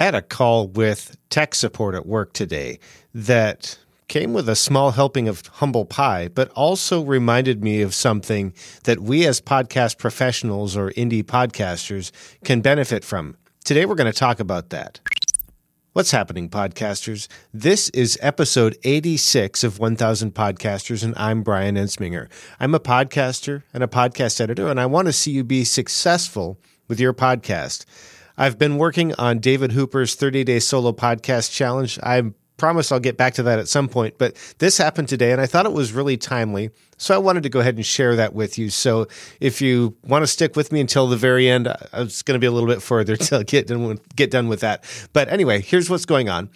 I had a call with tech support at work today that came with a small helping of humble pie, but also reminded me of something that we as podcast professionals or indie podcasters can benefit from. Today, we're going to talk about that. What's happening, podcasters? This is episode 86 of 1000 Podcasters, and I'm Brian Ensminger. I'm a podcaster and a podcast editor, and I want to see you be successful with your podcast. I've been working on David Hooper's 30 day solo podcast challenge. I promise I'll get back to that at some point, but this happened today and I thought it was really timely. So I wanted to go ahead and share that with you. So if you want to stick with me until the very end, it's going to be a little bit further to get done with, get done with that. But anyway, here's what's going on.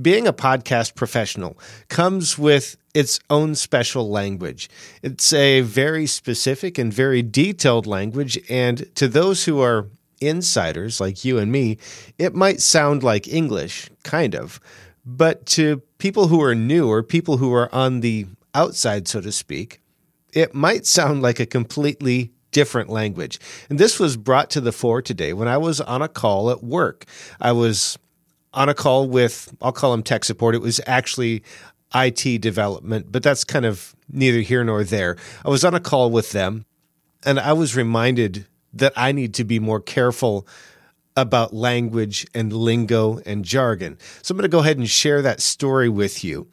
Being a podcast professional comes with its own special language. It's a very specific and very detailed language. And to those who are insiders like you and me, it might sound like English, kind of. But to people who are new or people who are on the outside, so to speak, it might sound like a completely different language. And this was brought to the fore today when I was on a call at work. I was on a call with, I'll call them tech support. It was actually IT development, but that's kind of neither here nor there. I was on a call with them and I was reminded that I need to be more careful about language and lingo and jargon. So I'm going to go ahead and share that story with you.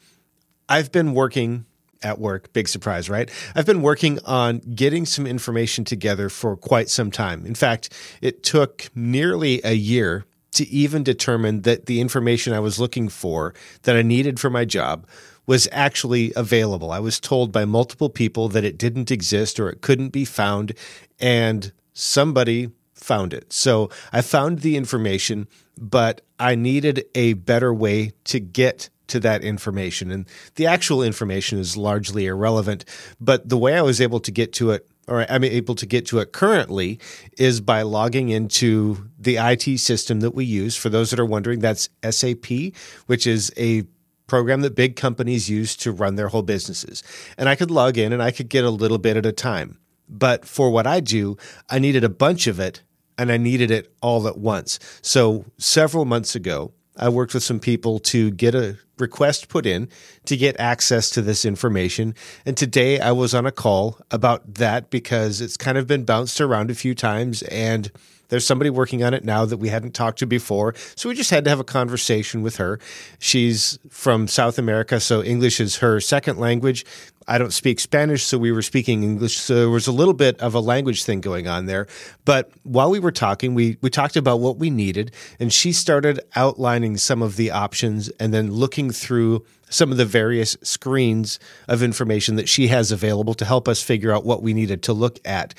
I've been working at work, big surprise, right? I've been working on getting some information together for quite some time. In fact, it took nearly a year to even determine that the information I was looking for that I needed for my job was actually available. I was told by multiple people that it didn't exist or it couldn't be found. And somebody found it. So I found the information, but I needed a better way to get to that information. And the actual information is largely irrelevant, but the way I was able to get to it or I'm able to get to it currently is by logging into the IT system that we use. For those that are wondering, that's SAP, which is a program that big companies use to run their whole businesses. And I could log in and I could get a little bit at a time. But for what I do, I needed a bunch of it and I needed it all at once. So several months ago, I worked with some people to get a request put in to get access to this information. And today I was on a call about that because it's kind of been bounced around a few times and there's somebody working on it now that we hadn't talked to before. So we just had to have a conversation with her. She's from South America, so English is her second language. I don't speak Spanish, so we were speaking English. So there was a little bit of a language thing going on there. But while we were talking, we, we talked about what we needed, and she started outlining some of the options and then looking through some of the various screens of information that she has available to help us figure out what we needed to look at.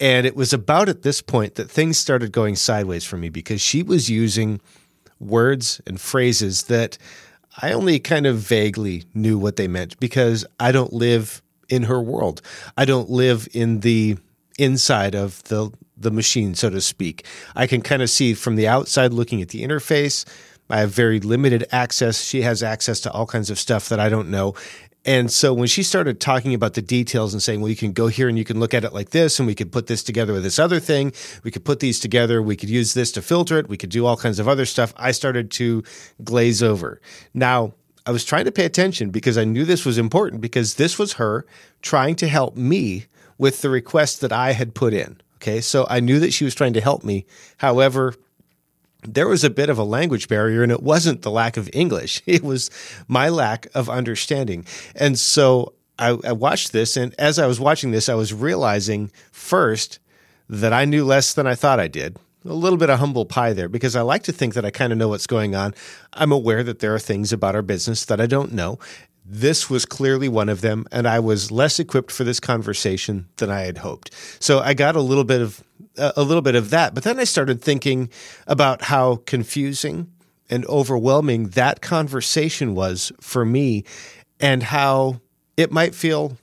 And it was about at this point that things started going sideways for me because she was using words and phrases that I only kind of vaguely knew what they meant because I don't live in her world. I don't live in the inside of the the machine, so to speak. I can kind of see from the outside looking at the interface. I have very limited access. She has access to all kinds of stuff that I don't know. And so when she started talking about the details and saying, well, you can go here and you can look at it like this, and we could put this together with this other thing, we could put these together, we could use this to filter it, we could do all kinds of other stuff, I started to glaze over. Now, I was trying to pay attention because I knew this was important because this was her trying to help me with the request that I had put in. Okay. So I knew that she was trying to help me. However, there was a bit of a language barrier, and it wasn't the lack of English, it was my lack of understanding. And so I, I, watched this, and as I was watching this, I was realizing first that I knew less than I thought I did. A little bit of humble pie there because I like to think that I kind of know what's going on. I'm aware that there are things about our business that I don't know. This was clearly one of them, and I was less equipped for this conversation than I had hoped. So I got a little bit of a little bit of that. But then I started thinking about how confusing and overwhelming that conversation was for me and how it might feel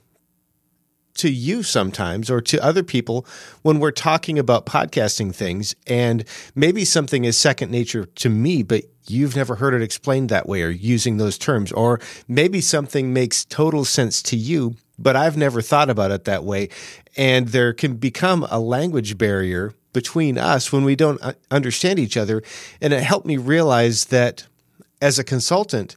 to you sometimes or to other people when we're talking about podcasting things and maybe something is second nature to me but you've never heard it explained that way or using those terms or maybe something makes total sense to you but I've never thought about it that way and there can become a language barrier between us when we don't uh, understand each other. And it helped me realize that as a consultant,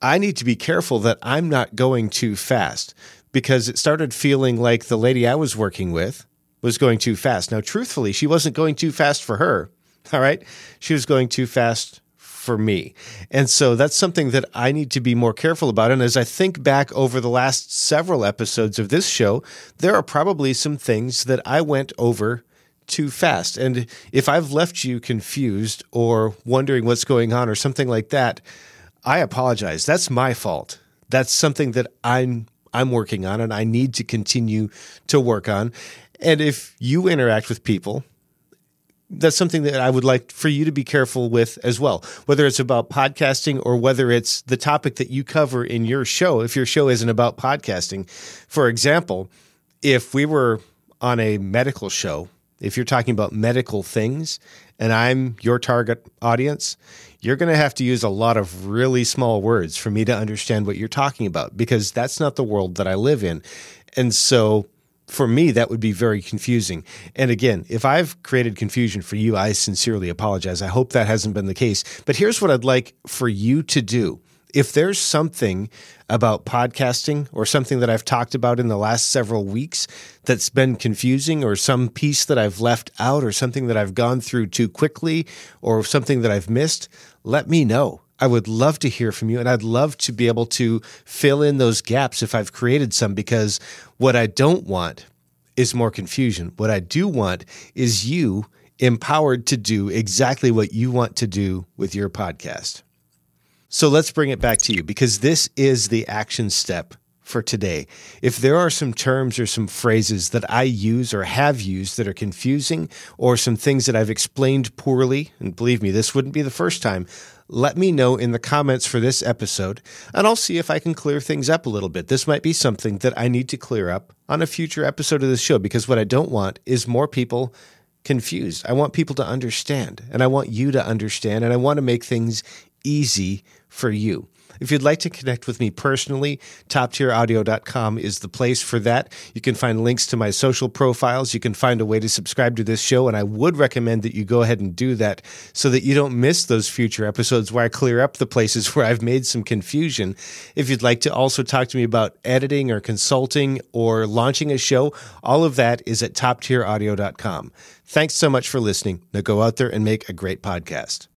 I need to be careful that I'm not going too fast because it started feeling like the lady I was working with was going too fast. Now, truthfully, she wasn't going too fast for her. All right. She was going too fast for me. And so that's something that I need to be more careful about. And as I think back over the last several episodes of this show, there are probably some things that I went over too fast. And if I've left you confused or wondering what's going on or something like that, I apologize. That's my fault. That's something that I'm I'm working on and I need to continue to work on. And if you interact with people that's something that I would like for you to be careful with as well. Whether it's about podcasting or whether it's the topic that you cover in your show, if your show isn't about podcasting. For example, if we were on a medical show, if you're talking about medical things and I'm your target audience, you're going to have to use a lot of really small words for me to understand what you're talking about because that's not the world that I live in. And so for me, that would be very confusing. And again, if I've created confusion for you, I sincerely apologize. I hope that hasn't been the case. But here's what I'd like for you to do. If there's something about podcasting or something that I've talked about in the last several weeks that's been confusing, or some piece that I've left out, or something that I've gone through too quickly, or something that I've missed, let me know. I would love to hear from you and I'd love to be able to fill in those gaps if I've created some because what I don't want is more confusion. What I do want is you empowered to do exactly what you want to do with your podcast. So let's bring it back to you because this is the action step for today. If there are some terms or some phrases that I use or have used that are confusing or some things that I've explained poorly, and believe me, this wouldn't be the first time, let me know in the comments for this episode, and I'll see if I can clear things up a little bit. This might be something that I need to clear up on a future episode of this show because what I don't want is more people confused. I want people to understand, and I want you to understand, and I want to make things easy for you. If you'd like to connect with me personally, toptieraudio.com is the place for that. You can find links to my social profiles. You can find a way to subscribe to this show. And I would recommend that you go ahead and do that so that you don't miss those future episodes where I clear up the places where I've made some confusion. If you'd like to also talk to me about editing or consulting or launching a show, all of that is at toptieraudio.com. Thanks so much for listening. Now go out there and make a great podcast.